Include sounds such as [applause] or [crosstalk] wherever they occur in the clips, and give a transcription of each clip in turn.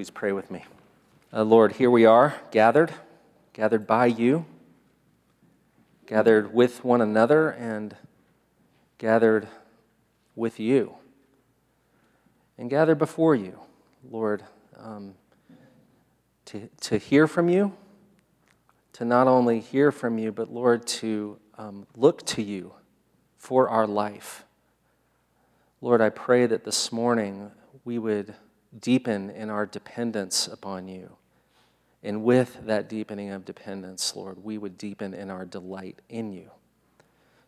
please pray with me? Uh, Lord, here we are, gathered, gathered by you, gathered with one another, and gathered with you, and gathered before you, Lord, um, to, to hear from you, to not only hear from you, but Lord, to um, look to you for our life. Lord, I pray that this morning we would deepen in our dependence upon you. And with that deepening of dependence, Lord, we would deepen in our delight in you.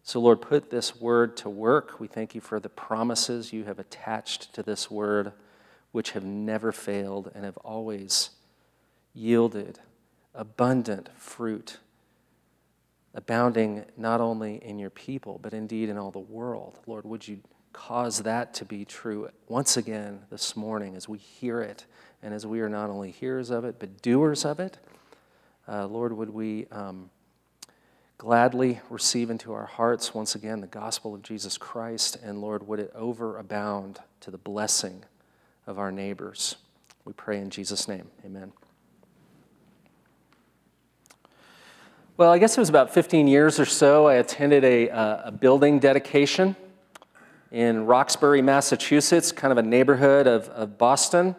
So, Lord, put this word to work. We thank you for the promises you have attached to this word, which have never failed and have always yielded abundant fruit, abounding not only in your people, but indeed in all the world. Lord, would you cause that to be true once again this morning as we hear it and as we are not only hearers of it, but doers of it. Uh, Lord, would we um, gladly receive into our hearts once again the gospel of Jesus Christ, and Lord, would it overabound to the blessing of our neighbors. We pray in Jesus' name. Amen. Well, I guess it was about 15 years or so, I attended a, uh, a building dedication in Roxbury, Massachusetts, kind of a neighborhood of, of Boston,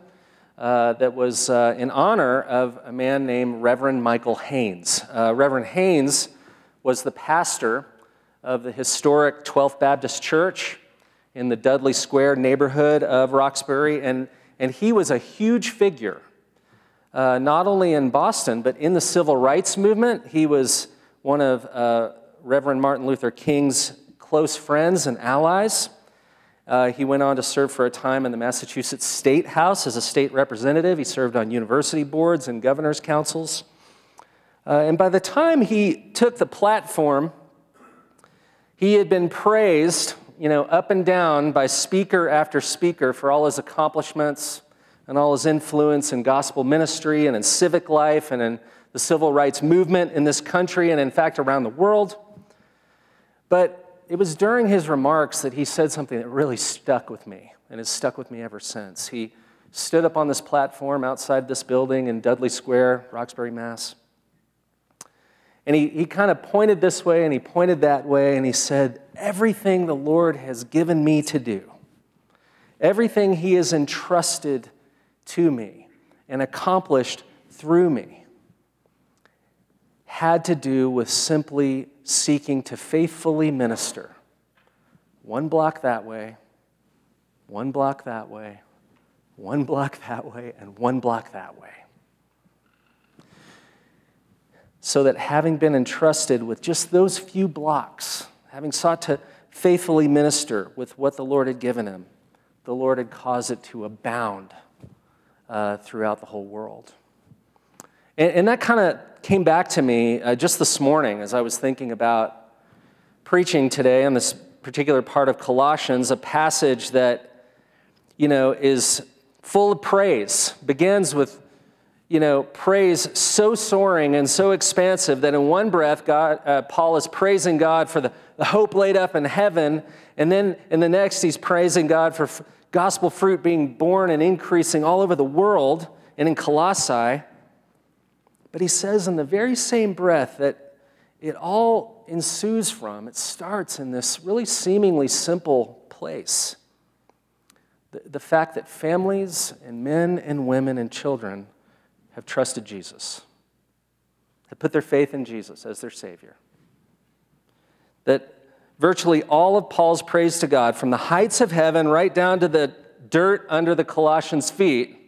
uh, that was uh, in honor of a man named Reverend Michael Haynes. Uh, Reverend Haynes was the pastor of the historic 12th Baptist Church in the Dudley Square neighborhood of Roxbury, and, and he was a huge figure, uh, not only in Boston, but in the civil rights movement. He was one of uh, Reverend Martin Luther King's close friends and allies. Uh, he went on to serve for a time in the Massachusetts State House as a state representative. He served on university boards and governor's councils. Uh, and by the time he took the platform, he had been praised, you know, up and down by speaker after speaker for all his accomplishments and all his influence in gospel ministry and in civic life and in the civil rights movement in this country and, in fact, around the world. But it was during his remarks that he said something that really stuck with me and has stuck with me ever since. He stood up on this platform outside this building in Dudley Square, Roxbury, Mass. And he, he kind of pointed this way and he pointed that way and he said, Everything the Lord has given me to do, everything he has entrusted to me and accomplished through me, had to do with simply seeking to faithfully minister. One block that way, one block that way, one block that way, and one block that way. So that having been entrusted with just those few blocks, having sought to faithfully minister with what the Lord had given him, the Lord had caused it to abound uh, throughout the whole world. And, and that kind of came back to me uh, just this morning as I was thinking about preaching today on this particular part of Colossians, a passage that, you know, is full of praise, begins with, you know, praise so soaring and so expansive that in one breath, God, uh, Paul is praising God for the, the hope laid up in heaven, and then in the next, he's praising God for f- gospel fruit being born and increasing all over the world and in Colossae. But he says in the very same breath that it all ensues from, it starts in this really seemingly simple place. The, the fact that families and men and women and children have trusted Jesus, have put their faith in Jesus as their Savior. That virtually all of Paul's praise to God, from the heights of heaven right down to the dirt under the Colossians' feet,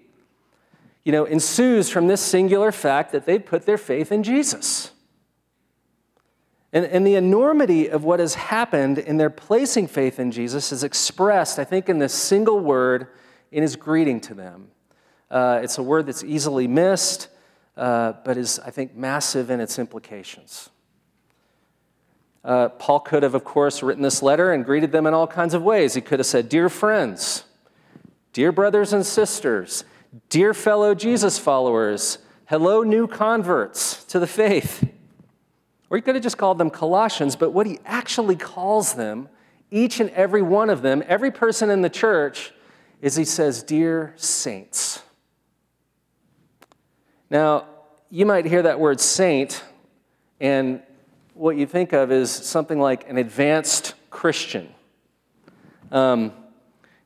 you know, ensues from this singular fact that they've put their faith in Jesus. And, and the enormity of what has happened in their placing faith in Jesus is expressed, I think, in this single word in his greeting to them. Uh, it's a word that's easily missed, uh, but is, I think, massive in its implications. Uh, Paul could have, of course, written this letter and greeted them in all kinds of ways. He could have said, Dear friends, dear brothers and sisters, Dear fellow Jesus followers, hello, new converts to the faith. Or he could have just called them Colossians, but what he actually calls them, each and every one of them, every person in the church, is he says, Dear saints. Now, you might hear that word saint, and what you think of is something like an advanced Christian. Um,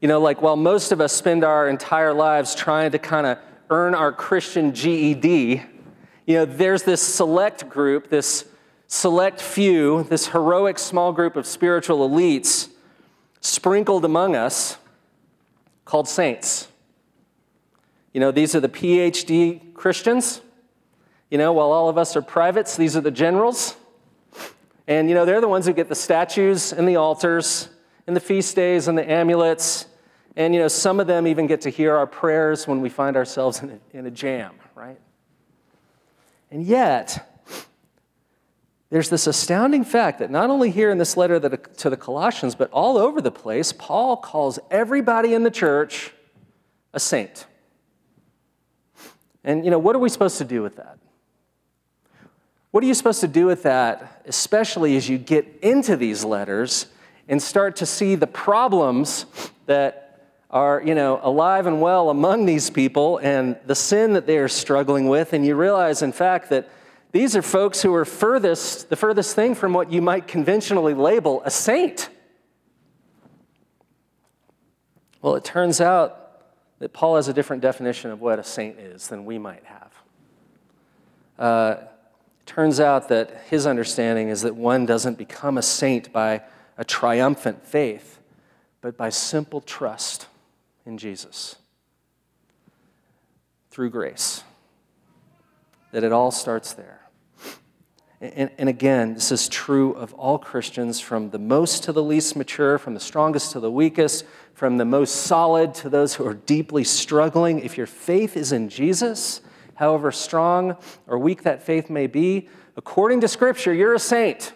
you know, like while most of us spend our entire lives trying to kind of earn our Christian GED, you know, there's this select group, this select few, this heroic small group of spiritual elites sprinkled among us called saints. You know, these are the PhD Christians. You know, while all of us are privates, these are the generals. And, you know, they're the ones who get the statues and the altars and the feast days and the amulets. And, you know, some of them even get to hear our prayers when we find ourselves in a, in a jam, right? And yet, there's this astounding fact that not only here in this letter to the Colossians, but all over the place, Paul calls everybody in the church a saint. And, you know, what are we supposed to do with that? What are you supposed to do with that, especially as you get into these letters and start to see the problems that are, you know, alive and well among these people and the sin that they are struggling with, and you realize, in fact, that these are folks who are furthest, the furthest thing from what you might conventionally label a saint. Well, it turns out that Paul has a different definition of what a saint is than we might have. Uh, Turns out that his understanding is that one doesn't become a saint by a triumphant faith, but by simple trust in Jesus through grace. That it all starts there. And, and, again, this is true of all Christians, from the most to the least mature, from the strongest to the weakest, from the most solid to those who are deeply struggling. If your faith is in Jesus, however strong or weak that faith may be, according to Scripture, you're a saint.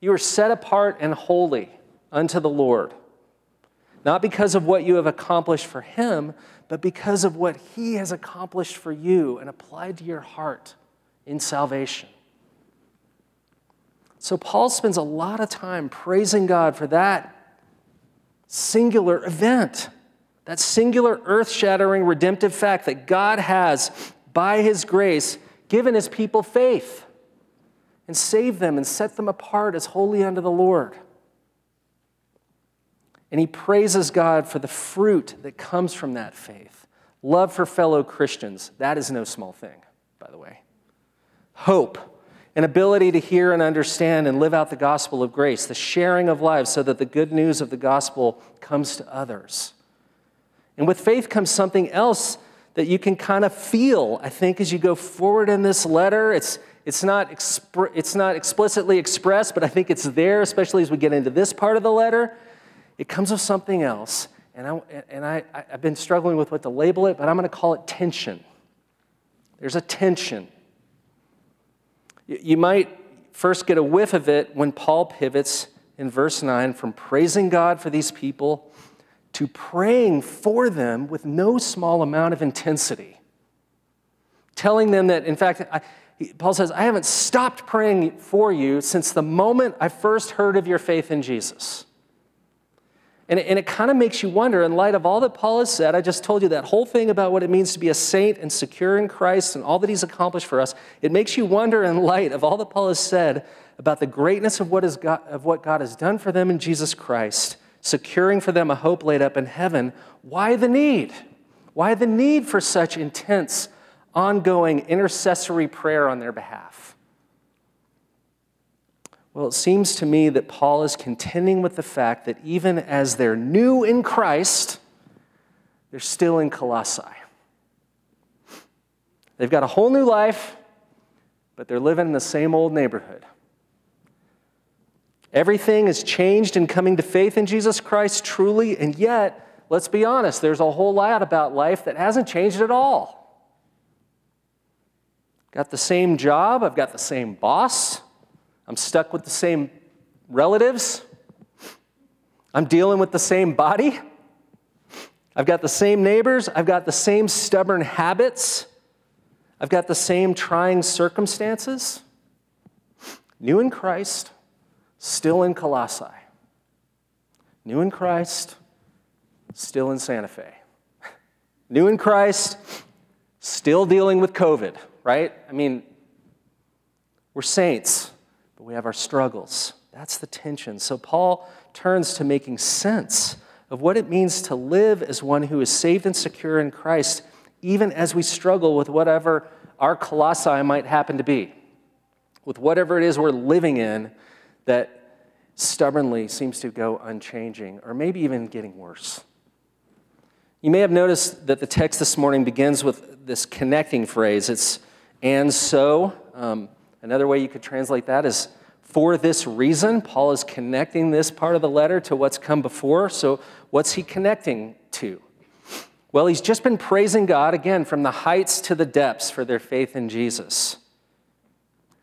You are set apart and holy unto the Lord. Not because of what you have accomplished for Him, but because of what He has accomplished for you and applied to your heart in salvation. So, Paul spends a lot of time praising God for that singular event, that singular earth shattering redemptive fact that God has by his grace, given his people faith and saved them and set them apart as holy unto the Lord. And he praises God for the fruit that comes from that faith. Love for fellow Christians, that is no small thing, by the way. Hope, an ability to hear and understand and live out the gospel of grace, the sharing of lives so that the good news of the gospel comes to others. And with faith comes something else that you can kind of feel, I think, as you go forward in this letter. It's, it's, not expr- it's not explicitly expressed, but I think it's there, especially as we get into this part of the letter. It comes with something else. And, I, and I, I've been struggling with what to label it, but I'm going to call it tension. There's a tension. You might first get a whiff of it when Paul pivots in verse 9 from praising God for these people to praying for them with no small amount of intensity. Telling them that, in fact, I, Paul says, I haven't stopped praying for you since the moment I first heard of your faith in Jesus. And it, it kind of makes you wonder, in light of all that Paul has said, I just told you that whole thing about what it means to be a saint and secure in Christ and all that he's accomplished for us. It makes you wonder, in light of all that Paul has said about the greatness of what, is God, of what God has done for them in Jesus Christ securing for them a hope laid up in heaven, why the need? Why the need for such intense, ongoing intercessory prayer on their behalf? Well, it seems to me that Paul is contending with the fact that even as they're new in Christ, they're still in Colossae. They've got a whole new life, but they're living in the same old neighborhood. Everything is changed in coming to faith in Jesus Christ truly, and yet, let's be honest, there's a whole lot about life that hasn't changed at all. Got the same job, I've got the same boss, I'm stuck with the same relatives, I'm dealing with the same body, I've got the same neighbors, I've got the same stubborn habits, I've got the same trying circumstances. New in Christ still in Colossae. New in Christ, still in Santa Fe. [laughs] New in Christ, still dealing with COVID, right? I mean, we're saints, but we have our struggles. That's the tension. So Paul turns to making sense of what it means to live as one who is saved and secure in Christ, even as we struggle with whatever our Colossae might happen to be, with whatever it is we're living in that stubbornly seems to go unchanging, or maybe even getting worse. You may have noticed that the text this morning begins with this connecting phrase. It's and so. Um, another way you could translate that is for this reason. Paul is connecting this part of the letter to what's come before. So, what's he connecting to? Well, he's just been praising God again from the heights to the depths for their faith in Jesus.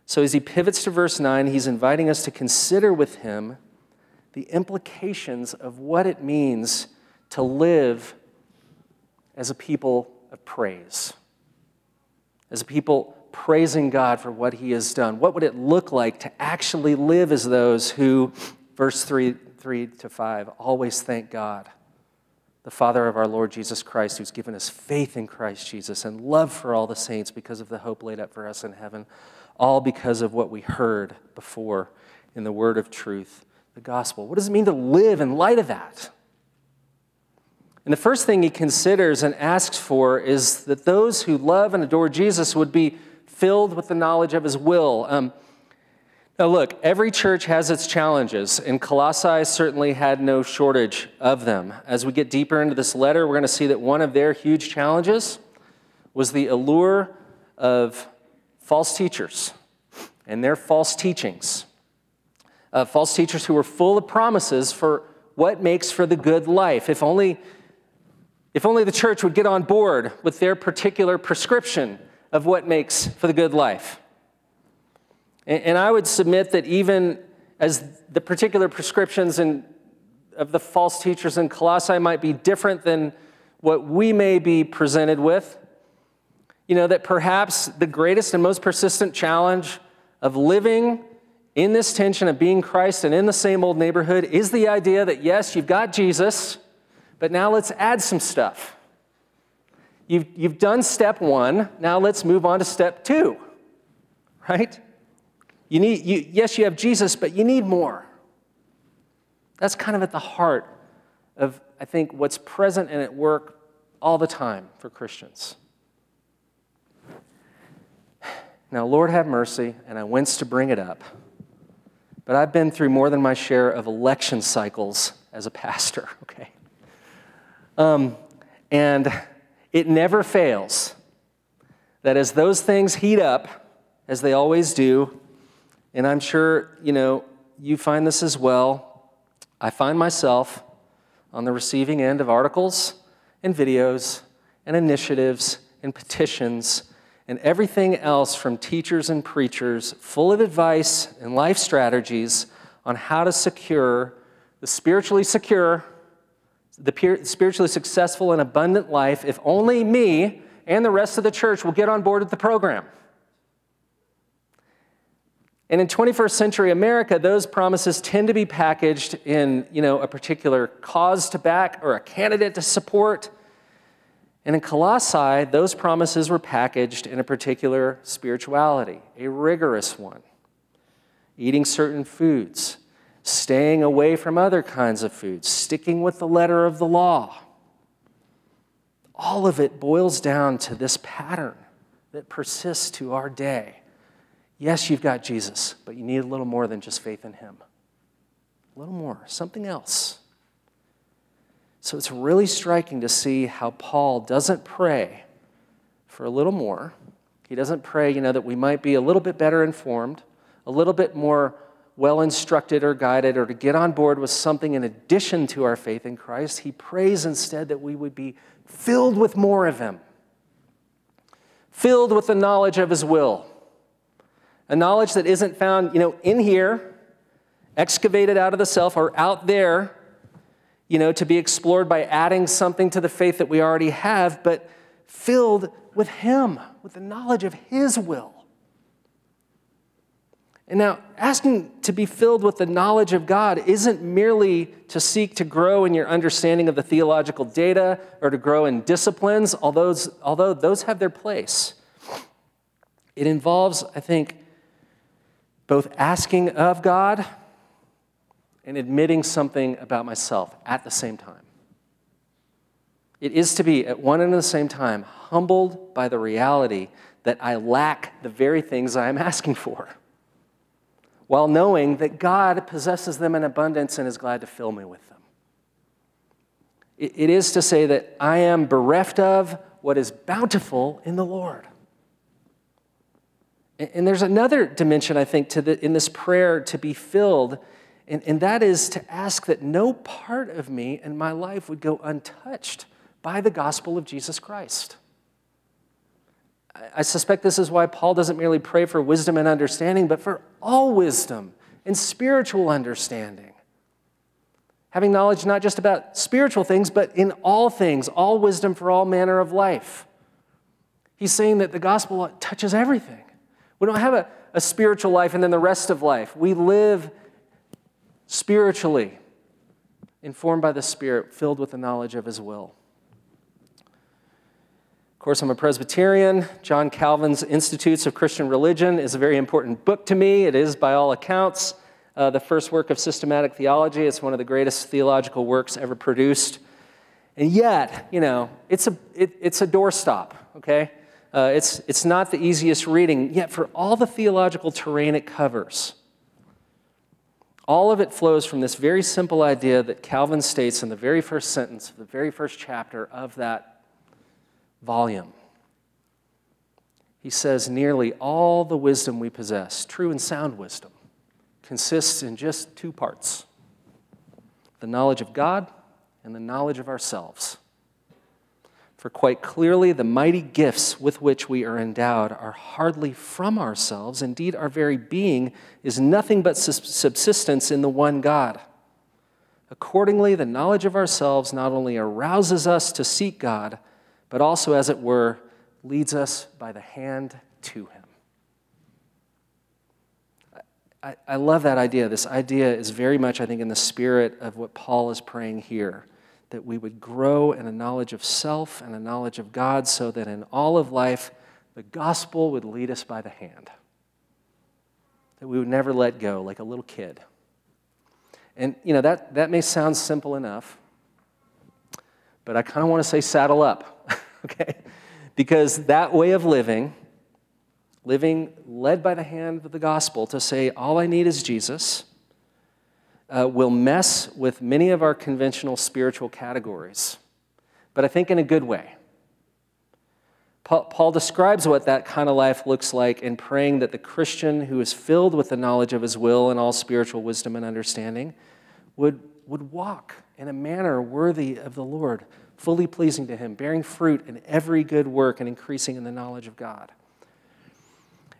So, as he pivots to verse 9, he's inviting us to consider with him the implications of what it means to live as a people of praise, as a people praising God for what he has done. What would it look like to actually live as those who, verse 3, 3 to 5, always thank God, the Father of our Lord Jesus Christ, who's given us faith in Christ Jesus and love for all the saints because of the hope laid up for us in heaven, all because of what we heard before in the word of truth, the gospel. What does it mean to live in light of that? And the first thing he considers and asks for is that those who love and adore Jesus would be filled with the knowledge of his will. Um, now, look, every church has its challenges, and Colossae certainly had no shortage of them. As we get deeper into this letter, we're going to see that one of their huge challenges was the allure of false teachers and their false teachings. Uh, false teachers who were full of promises for what makes for the good life. If only, if only the church would get on board with their particular prescription of what makes for the good life. And, and I would submit that even as the particular prescriptions in, of the false teachers in Colossae might be different than what we may be presented with, you know, that perhaps the greatest and most persistent challenge of living in this tension of being Christ and in the same old neighborhood is the idea that, yes, you've got Jesus, but now let's add some stuff. You've, you've done step one, now let's move on to step two, right? You need, you, yes, you have Jesus, but you need more. That's kind of at the heart of, I think, what's present and at work all the time for Christians. Now, Lord have mercy, and I wince to bring it up, but I've been through more than my share of election cycles as a pastor, [laughs] okay? Um, and it never fails that as those things heat up, as they always do, and I'm sure, you know, you find this as well, I find myself on the receiving end of articles and videos and initiatives and petitions and everything else from teachers and preachers full of advice and life strategies on how to secure the spiritually secure the spiritually successful and abundant life if only me and the rest of the church will get on board with the program. And in 21st century America, those promises tend to be packaged in, you know, a particular cause to back or a candidate to support. And in Colossae, those promises were packaged in a particular spirituality, a rigorous one. Eating certain foods, staying away from other kinds of foods, sticking with the letter of the law. All of it boils down to this pattern that persists to our day. Yes, you've got Jesus, but you need a little more than just faith in Him. A little more, something else. So it's really striking to see how Paul doesn't pray for a little more. He doesn't pray, you know, that we might be a little bit better informed, a little bit more well instructed or guided or to get on board with something in addition to our faith in Christ. He prays instead that we would be filled with more of Him, filled with the knowledge of His will, a knowledge that isn't found, you know, in here, excavated out of the self, or out there, you know, to be explored by adding something to the faith that we already have, but filled with Him, with the knowledge of His will. And now, asking to be filled with the knowledge of God isn't merely to seek to grow in your understanding of the theological data or to grow in disciplines, although, although those have their place. It involves, I think, both asking of God and admitting something about myself at the same time. It is to be, at one and the same time, humbled by the reality that I lack the very things I am asking for while knowing that God possesses them in abundance and is glad to fill me with them. It is to say that I am bereft of what is bountiful in the Lord. And there's another dimension, I think, to the, in this prayer to be filled, and, and that is to ask that no part of me and my life would go untouched by the gospel of Jesus Christ. I suspect this is why Paul doesn't merely pray for wisdom and understanding, but for all wisdom and spiritual understanding. Having knowledge not just about spiritual things, but in all things, all wisdom for all manner of life. He's saying that the gospel touches everything. We don't have a, a spiritual life and then the rest of life. We live spiritually, informed by the Spirit, filled with the knowledge of His will. Of course, I'm a Presbyterian. John Calvin's Institutes of Christian Religion is a very important book to me. It is, by all accounts, uh, the first work of systematic theology. It's one of the greatest theological works ever produced. And yet, you know, it's a, it, it's a doorstop, okay? Uh, it's, it's not the easiest reading, yet, for all the theological terrain it covers, all of it flows from this very simple idea that Calvin states in the very first sentence of the very first chapter of that volume. He says nearly all the wisdom we possess, true and sound wisdom, consists in just two parts the knowledge of God and the knowledge of ourselves. For quite clearly, the mighty gifts with which we are endowed are hardly from ourselves. Indeed, our very being is nothing but subsistence in the one God. Accordingly, the knowledge of ourselves not only arouses us to seek God, but also, as it were, leads us by the hand to Him. I, I love that idea. This idea is very much, I think, in the spirit of what Paul is praying here that we would grow in a knowledge of self and a knowledge of God so that in all of life, the gospel would lead us by the hand. That we would never let go like a little kid. And, you know, that, that may sound simple enough, but I kind of want to say saddle up, [laughs] okay? Because that way of living, living led by the hand of the gospel to say, all I need is Jesus, uh, will mess with many of our conventional spiritual categories, but I think in a good way. Paul, describes what that kind of life looks like in praying that the Christian who is filled with the knowledge of his will and all spiritual wisdom and understanding would, would walk in a manner worthy of the Lord, fully pleasing to Him, bearing fruit in every good work and increasing in the knowledge of God.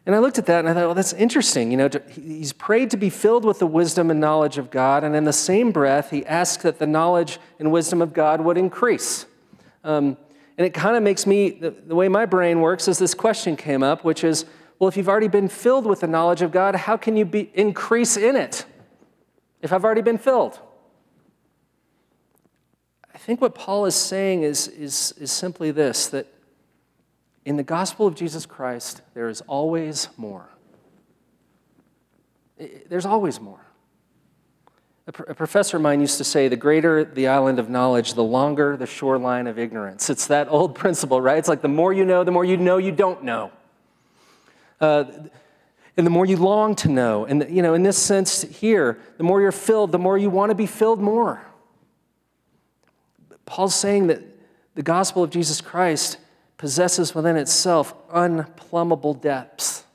And I looked at that and I thought, well, that's interesting. You know, he's prayed to be filled with the wisdom and knowledge of God, and in the same breath, he asked that the knowledge and wisdom of God would increase. Um, and it kind of makes me, the, the way my brain works is this question came up, which is, well, if you've already been filled with the knowledge of God, how can you be, increase in it if I've already been filled? I think what Paul is saying is, is, is simply this that in the gospel of Jesus Christ, there is always more. There's always more. A, professor of mine used to say the greater the island of knowledge, the longer the shoreline of ignorance. It's that old [laughs] principle, right? It's like the more you know, the more you know you don't know. Uh, and the more you long to know. And, you know, in this sense here, the more you're filled, the more you want to be filled more. Paul's saying that the gospel of Jesus Christ possesses within itself unplumbable depths.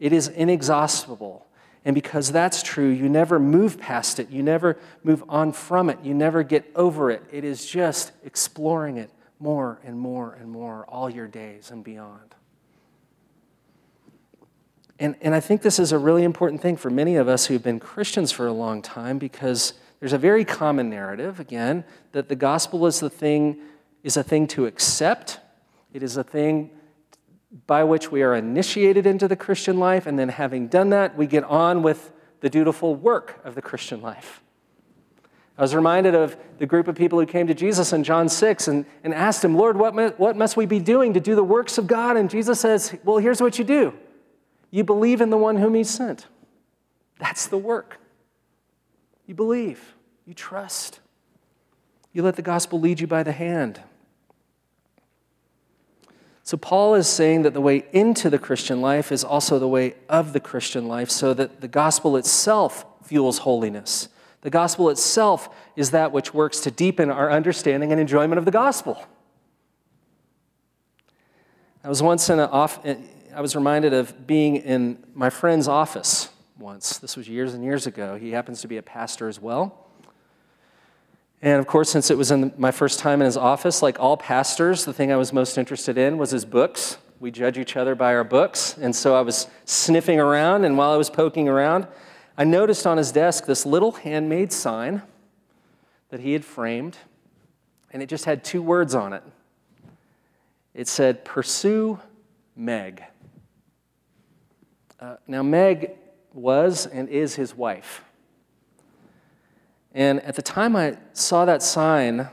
It is inexhaustible. And because that's true, you never move past it. You never move on from it. You never get over it. It is just exploring it more and more and more all your days and beyond. And, and I think this is a really important thing for many of us who've been Christians for a long time because there's a very common narrative, again, that the gospel is the thing, is a thing to accept. It is a thing by which we are initiated into the Christian life, and then having done that, we get on with the dutiful work of the Christian life. I was reminded of the group of people who came to Jesus in John 6 and, and asked him, Lord, what, what must we be doing to do the works of God? And Jesus says, Well, here's what you do you believe in the one whom he sent. That's the work. You believe, you trust, you let the gospel lead you by the hand. So, Paul is saying that the way into the Christian life is also the way of the Christian life, so that the gospel itself fuels holiness. The gospel itself is that which works to deepen our understanding and enjoyment of the gospel. I was once in an off, I was reminded of being in my friend's office once. This was years and years ago. He happens to be a pastor as well. And of course, since it was in my first time in his office, like all pastors, the thing I was most interested in was his books. We judge each other by our books. And so I was sniffing around, and while I was poking around, I noticed on his desk this little handmade sign that he had framed, and it just had two words on it. It said, Pursue Meg. Uh, now, Meg was and is his wife. And at the time I saw that sign,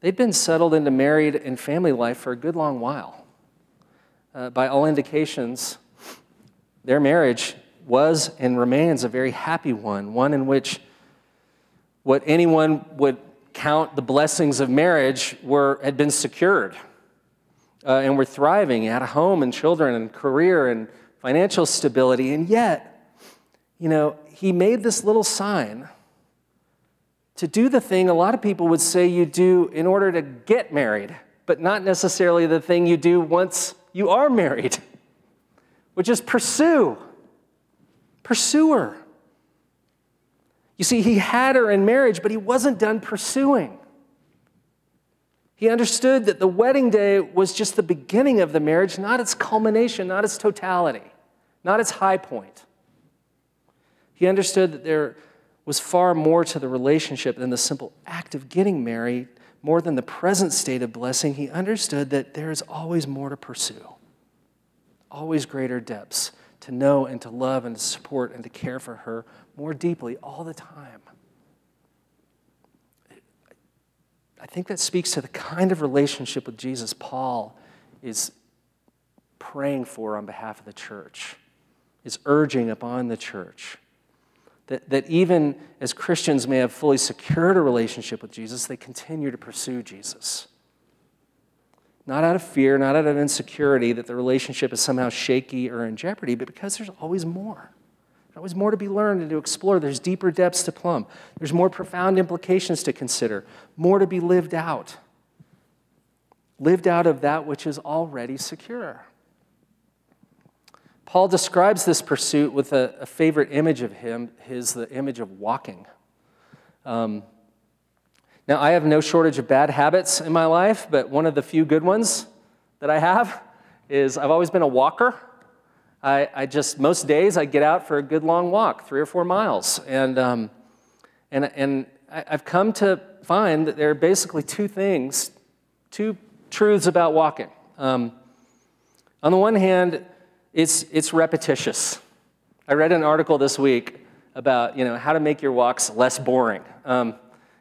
they'd been settled into married and family life for a good long while. Uh, by all indications, their marriage was and remains a very happy one, one in which what anyone would count the blessings of marriage were, had been secured uh, and were thriving, had a home and children and career and financial stability. And yet, you know, he made this little sign to do the thing a lot of people would say you do in order to get married, but not necessarily the thing you do once you are married, which is pursue. Pursue her. You see, he had her in marriage, but he wasn't done pursuing. He understood that the wedding day was just the beginning of the marriage, not its culmination, not its totality, not its high point. He understood that there was far more to the relationship than the simple act of getting married, more than the present state of blessing. He understood that there is always more to pursue, always greater depths to know and to love and to support and to care for her more deeply all the time. I think that speaks to the kind of relationship with Jesus Paul is praying for on behalf of the church, is urging upon the church. That, that even as Christians may have fully secured a relationship with Jesus, they continue to pursue Jesus. Not out of fear, not out of insecurity that the relationship is somehow shaky or in jeopardy, but because there's always more. There's always more to be learned and to explore. There's deeper depths to plumb. There's more profound implications to consider, more to be lived out. Lived out of that which is already secure. Paul describes this pursuit with a, a favorite image of him, his the image of walking. Um, now, I have no shortage of bad habits in my life, but one of the few good ones that I have is I've always been a walker. I, I just, most days, I get out for a good long walk, three or four miles. And, um, and, and I've come to find that there are basically two things, two truths about walking. Um, on the one hand, it's, it's repetitious. I read an article this week about you know, how to make your walks less boring. Um,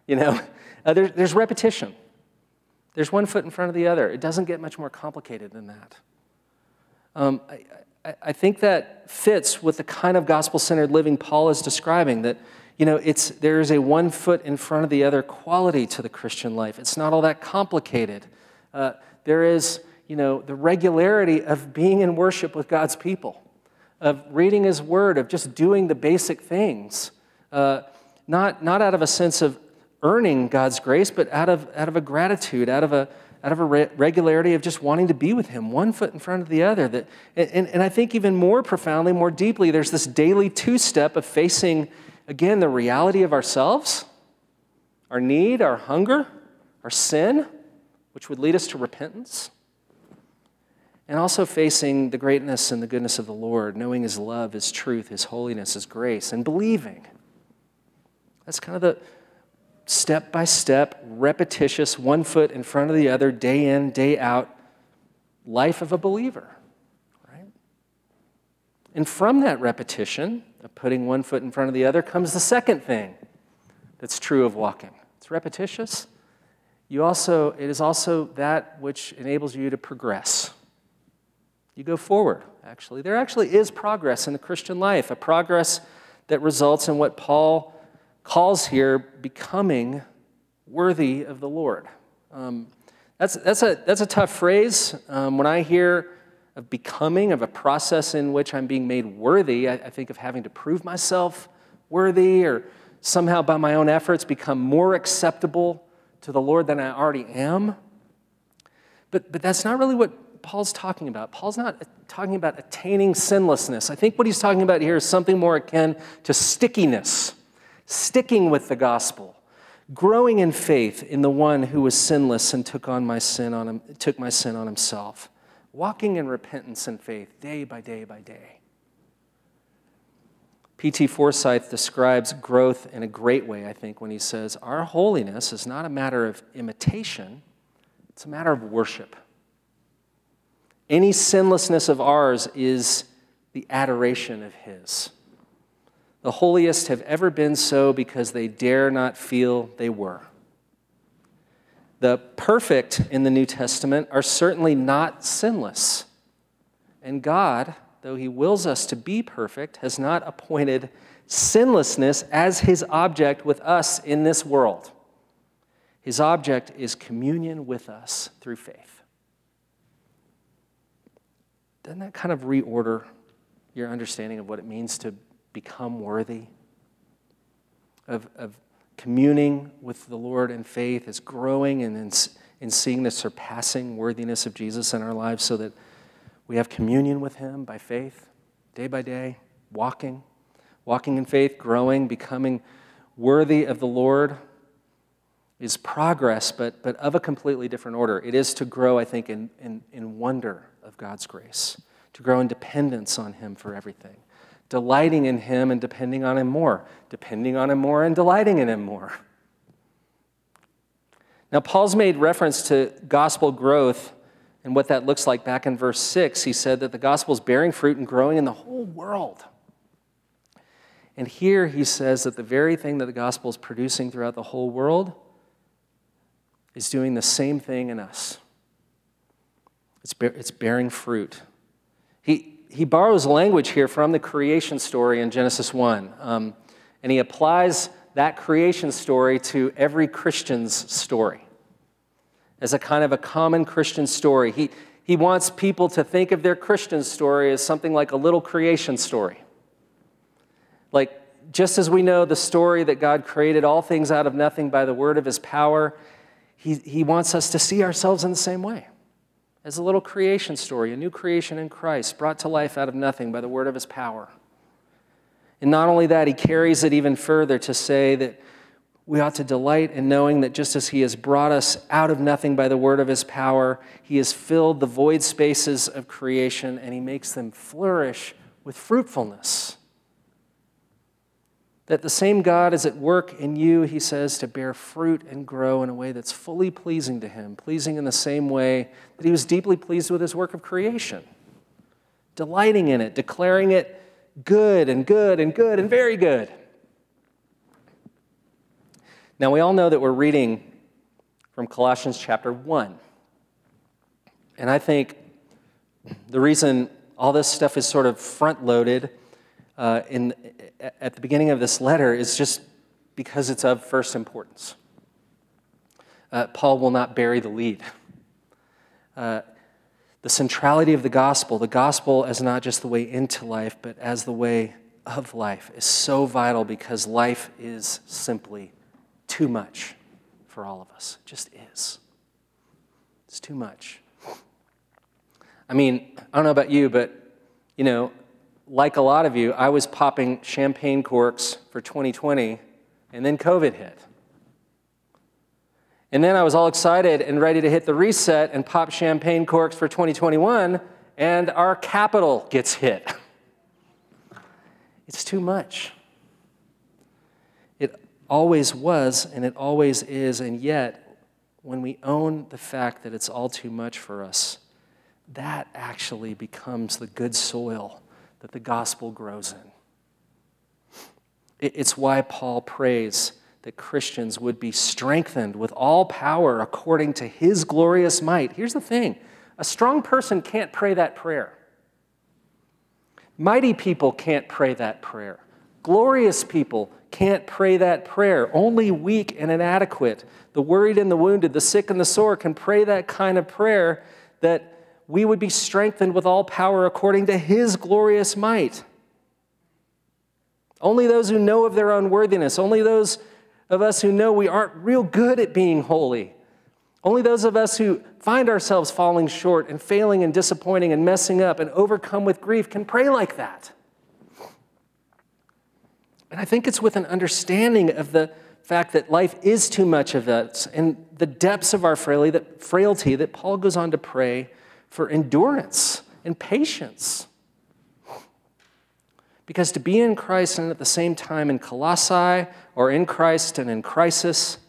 you know, [laughs] uh, there, there's repetition. There's one foot in front of the other. It doesn't get much more complicated than that. Um, I, I, I think that fits with the kind of gospel centered living Paul is describing that you know, it's, there is a one foot in front of the other quality to the Christian life. It's not all that complicated. Uh, there is you know, the regularity of being in worship with God's people, of reading His Word, of just doing the basic things, uh, not, not out of a sense of earning God's grace, but out of, out of a gratitude, out of a, out of a re- regularity of just wanting to be with Him, one foot in front of the other. That, and, and I think even more profoundly, more deeply, there's this daily two step of facing, again, the reality of ourselves, our need, our hunger, our sin, which would lead us to repentance and also facing the greatness and the goodness of the Lord, knowing His love, His truth, His holiness, His grace, and believing. That's kind of the step by step, repetitious, one foot in front of the other, day in, day out life of a believer, right? And from that repetition of putting one foot in front of the other comes the second thing that's true of walking. It's repetitious. You also, it is also that which enables you to progress. You go forward, actually. There actually is progress in the Christian life, a progress that results in what Paul calls here becoming worthy of the Lord. Um, that's, that's, a, that's a tough phrase. Um, when I hear of becoming, of a process in which I'm being made worthy, I, I think of having to prove myself worthy or somehow by my own efforts become more acceptable to the Lord than I already am. But, but that's not really what Paul's talking about. Paul's not talking about attaining sinlessness. I think what he's talking about here is something more akin to stickiness, sticking with the gospel, growing in faith in the one who was sinless and took on my sin on him, took my sin on himself, walking in repentance and faith day by day by day. P.T. Forsyth describes growth in a great way, I think, when he says, Our holiness is not a matter of imitation, it's a matter of worship. Any sinlessness of ours is the adoration of His. The holiest have ever been so because they dare not feel they were. The perfect in the New Testament are certainly not sinless. And God, though He wills us to be perfect, has not appointed sinlessness as His object with us in this world. His object is communion with us through faith. Doesn't that kind of reorder your understanding of what it means to become worthy? Of, of communing with the Lord in faith, is growing and in, in seeing the surpassing worthiness of Jesus in our lives so that we have communion with Him by faith, day by day, walking, walking in faith, growing, becoming worthy of the Lord is progress, but, but of a completely different order. It is to grow, I think, in, in, in wonder of God's grace, to grow in dependence on Him for everything, delighting in Him and depending on Him more, depending on Him more and delighting in Him more. Now, Paul's made reference to gospel growth and what that looks like back in verse 6. He said that the gospel is bearing fruit and growing in the whole world. And here he says that the very thing that the gospel is producing throughout the whole world is doing the same thing in us. It's, bear, it's bearing fruit. He, he borrows language here from the creation story in Genesis 1, um, and he applies that creation story to every Christian's story as a kind of a common Christian story. He, he wants people to think of their Christian story as something like a little creation story. Like, just as we know the story that God created all things out of nothing by the word of his power, he, he wants us to see ourselves in the same way as a little creation story, a new creation in Christ, brought to life out of nothing by the word of his power. And not only that, he carries it even further to say that we ought to delight in knowing that just as he has brought us out of nothing by the word of his power, he has filled the void spaces of creation and he makes them flourish with fruitfulness. That the same God is at work in you, he says, to bear fruit and grow in a way that's fully pleasing to him, pleasing in the same way that he was deeply pleased with his work of creation, delighting in it, declaring it good and good and good and very good. Now, we all know that we're reading from Colossians chapter 1. And I think the reason all this stuff is sort of front loaded uh, in, at the beginning of this letter is just because it's of first importance. Uh, Paul will not bury the lead. Uh, the centrality of the gospel, the gospel as not just the way into life, but as the way of life, is so vital because life is simply too much for all of us. It just is. It's too much. I mean, I don't know about you, but, you know, like a lot of you, I was popping champagne corks for 2020, and then COVID hit. And then I was all excited and ready to hit the reset and pop champagne corks for 2021, and our Capitol gets hit. [laughs] It's too much. It always was, and it always is, and yet, when we own the fact that it's all too much for us, that actually becomes the good soil that the gospel grows in. It's why Paul prays that Christians would be strengthened with all power according to his glorious might. Here's the thing a strong person can't pray that prayer. Mighty people can't pray that prayer. Glorious people can't pray that prayer. Only weak and inadequate, the worried and the wounded, the sick and the sore can pray that kind of prayer that we would be strengthened with all power according to his glorious might. Only those who know of their unworthiness, only those of us who know we aren't real good at being holy, only those of us who find ourselves falling short and failing and disappointing and messing up and overcome with grief can pray like that. And I think it's with an understanding of the fact that life is too much of us and the depths of our frailty that Paul goes on to pray for endurance and patience. Because to be in Christ and at the same time in Colossae or in Christ and in crisis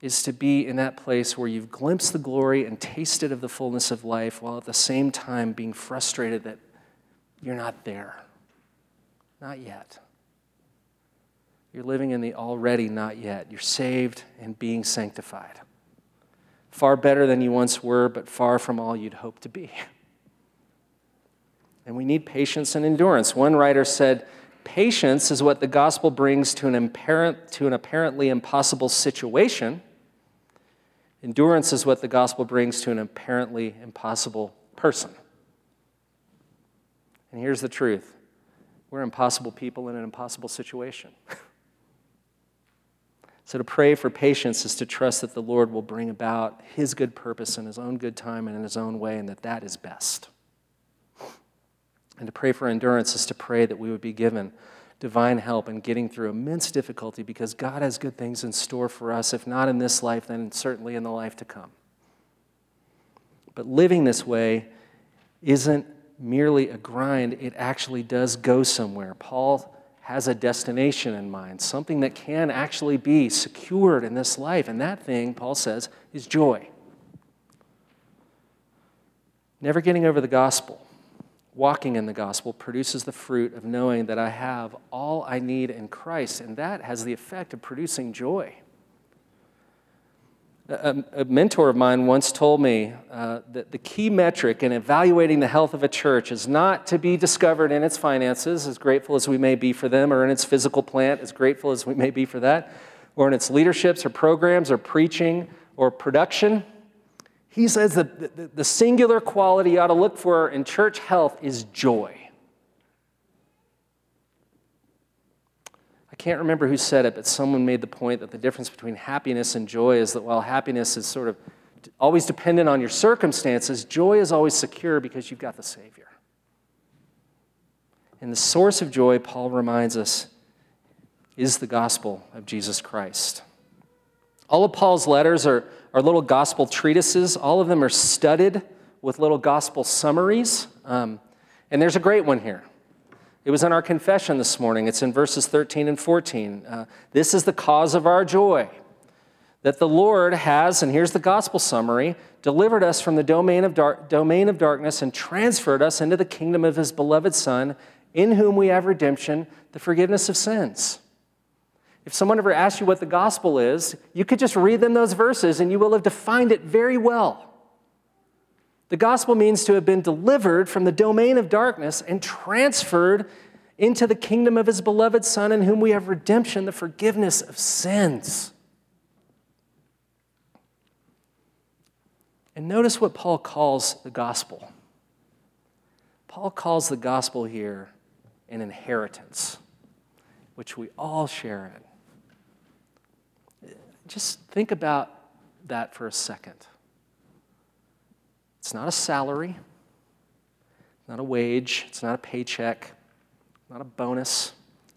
is to be in that place where you've glimpsed the glory and tasted of the fullness of life while at the same time being frustrated that you're not there. Not yet. You're living in the already not yet. You're saved and being sanctified far better than you once were, but far from all you'd hope to be. And we need patience and endurance. One writer said, Patience is what the gospel brings to an, apparent, to an apparently impossible situation. Endurance is what the gospel brings to an apparently impossible person. And here's the truth we're impossible people in an impossible situation. [laughs] So, to pray for patience is to trust that the Lord will bring about His good purpose in His own good time and in His own way, and that that is best. And to pray for endurance is to pray that we would be given divine help in getting through immense difficulty because God has good things in store for us, if not in this life, then certainly in the life to come. But living this way isn't merely a grind, it actually does go somewhere. Paul has a destination in mind, something that can actually be secured in this life. And that thing, Paul says, is joy. Never getting over the gospel, walking in the gospel, produces the fruit of knowing that I have all I need in Christ. And that has the effect of producing joy. A, a, mentor of mine once told me uh, that the key metric in evaluating the health of a church is not to be discovered in its finances, as grateful as we may be for them, or in its physical plant, as grateful as we may be for that, or in its leaderships or programs or preaching or production. He says that the, the singular quality you ought to look for in church health is joy. Can't remember who said it, but someone made the point that the difference between happiness and joy is that while happiness is sort of always dependent on your circumstances, joy is always secure because you've got the Savior. And the source of joy, Paul reminds us, is the gospel of Jesus Christ. All of Paul's letters are, are little gospel treatises. All of them are studded with little gospel summaries. Um, and there's a great one here. It was in our confession this morning. It's in verses 13 and 14. Uh, this is the cause of our joy that the Lord has, and here's the gospel summary, delivered us from the domain of, domain of darkness and transferred us into the kingdom of his beloved Son, in whom we have redemption, the forgiveness of sins. If someone ever asks you what the gospel is, you could just read them those verses and you will have defined it very well. The gospel means to have been delivered from the domain of darkness and transferred into the kingdom of his beloved Son, in whom we have redemption, the forgiveness of sins. And notice what Paul calls the gospel. Paul calls the gospel here an inheritance, which we all share in. Just think about that for a second. It's not a salary, not a wage, it's not a paycheck, not a bonus,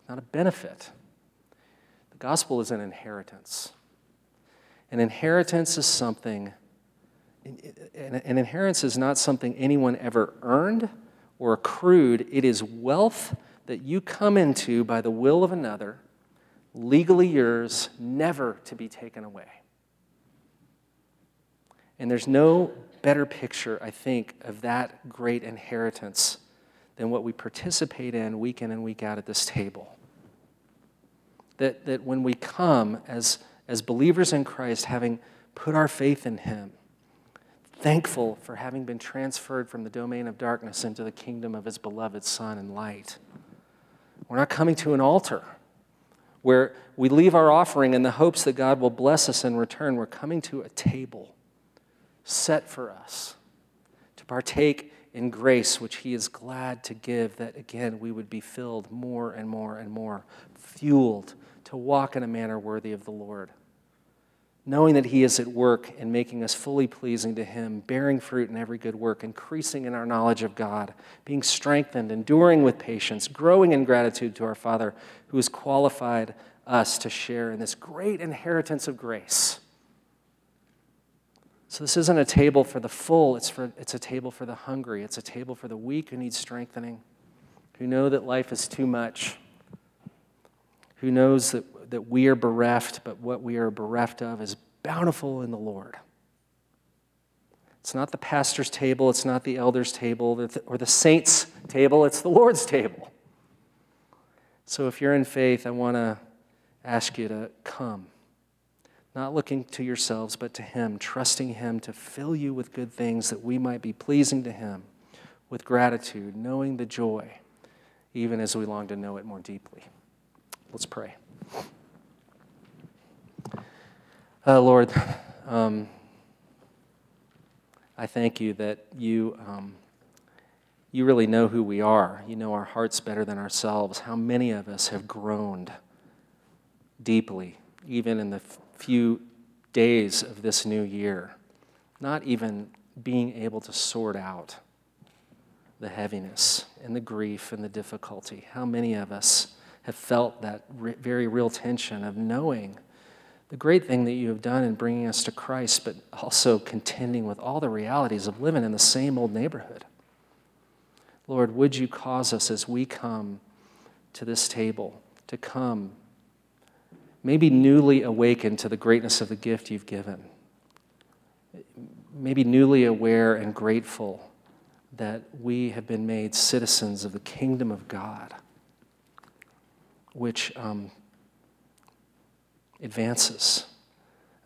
not a benefit. The gospel is an inheritance. An inheritance is something, an inheritance is not something anyone ever earned or accrued. It is wealth that you come into by the will of another, legally yours, never to be taken away. And there's no better picture, I think, of that great inheritance than what we participate in week in and week out at this table. That, that when we come as, as believers in Christ, having put our faith in Him, thankful for having been transferred from the domain of darkness into the kingdom of His beloved Son and light. We're not coming to an altar where we leave our offering in the hopes that God will bless us in return. We're coming to a table set for us to partake in grace, which He is glad to give, that again we would be filled more and more and more, fueled to walk in a manner worthy of the Lord. Knowing that He is at work in making us fully pleasing to Him, bearing fruit in every good work, increasing in our knowledge of God, being strengthened, enduring with patience, growing in gratitude to our Father who has qualified us to share in this great inheritance of grace. So, this isn't a table for the full, it's, for, it's a table for the hungry. It's a table for the weak who need strengthening, who know that life is too much, who knows that, that we are bereft, but what we are bereft of is bountiful in the Lord. It's not the pastor's table, it's not the elder's table or the saint's table, it's the Lord's table. So, if you're in faith, I want to ask you to come not looking to yourselves, but to Him, trusting Him to fill you with good things that we might be pleasing to Him with gratitude, knowing the joy, even as we long to know it more deeply. Let's pray. Uh, Lord, um, I thank you that you, um, you really know who we are. You know our hearts better than ourselves. How many of us have groaned deeply, even in the few days of this new year, not even being able to sort out the heaviness and the grief and the difficulty. How many of us have felt that re- very real tension of knowing the great thing that you have done in bringing us to Christ, but also contending with all the realities of living in the same old neighborhood? Lord, would you cause us as we come to this table to come maybe newly awakened to the greatness of the gift you've given. Maybe newly aware and grateful that we have been made citizens of the kingdom of God, which um, advances,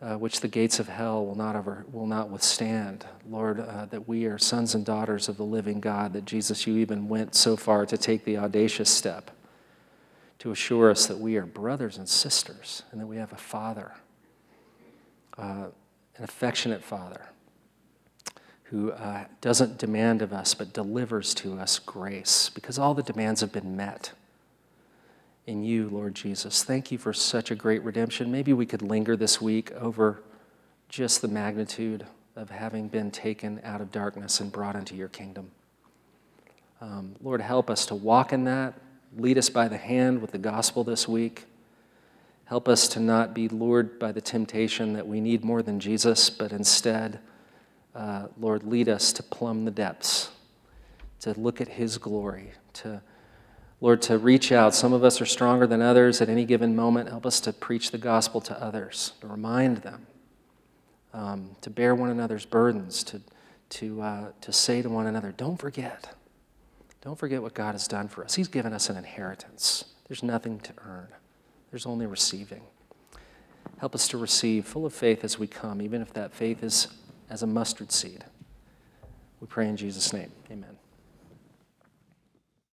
uh, which the gates of hell will not, ever, will not withstand. Lord, uh, that we are sons and daughters of the living God, that Jesus, you even went so far to take the audacious step to assure us that we are brothers and sisters and that we have a father, uh, an affectionate father who uh, doesn't demand of us but delivers to us grace because all the demands have been met in you, Lord Jesus. Thank you for such a great redemption. Maybe we could linger this week over just the magnitude of having been taken out of darkness and brought into your kingdom. Um, Lord, help us to walk in that Lead us by the hand with the gospel this week. Help us to not be lured by the temptation that we need more than Jesus, but instead, uh, Lord, lead us to plumb the depths, to look at His glory, to Lord, to reach out. Some of us are stronger than others at any given moment. Help us to preach the gospel to others, to remind them, um, to bear one another's burdens, to, to, uh, to say to one another, don't forget. Don't forget what God has done for us. He's given us an inheritance. There's nothing to earn, there's only receiving. Help us to receive full of faith as we come, even if that faith is as a mustard seed. We pray in Jesus' name. Amen.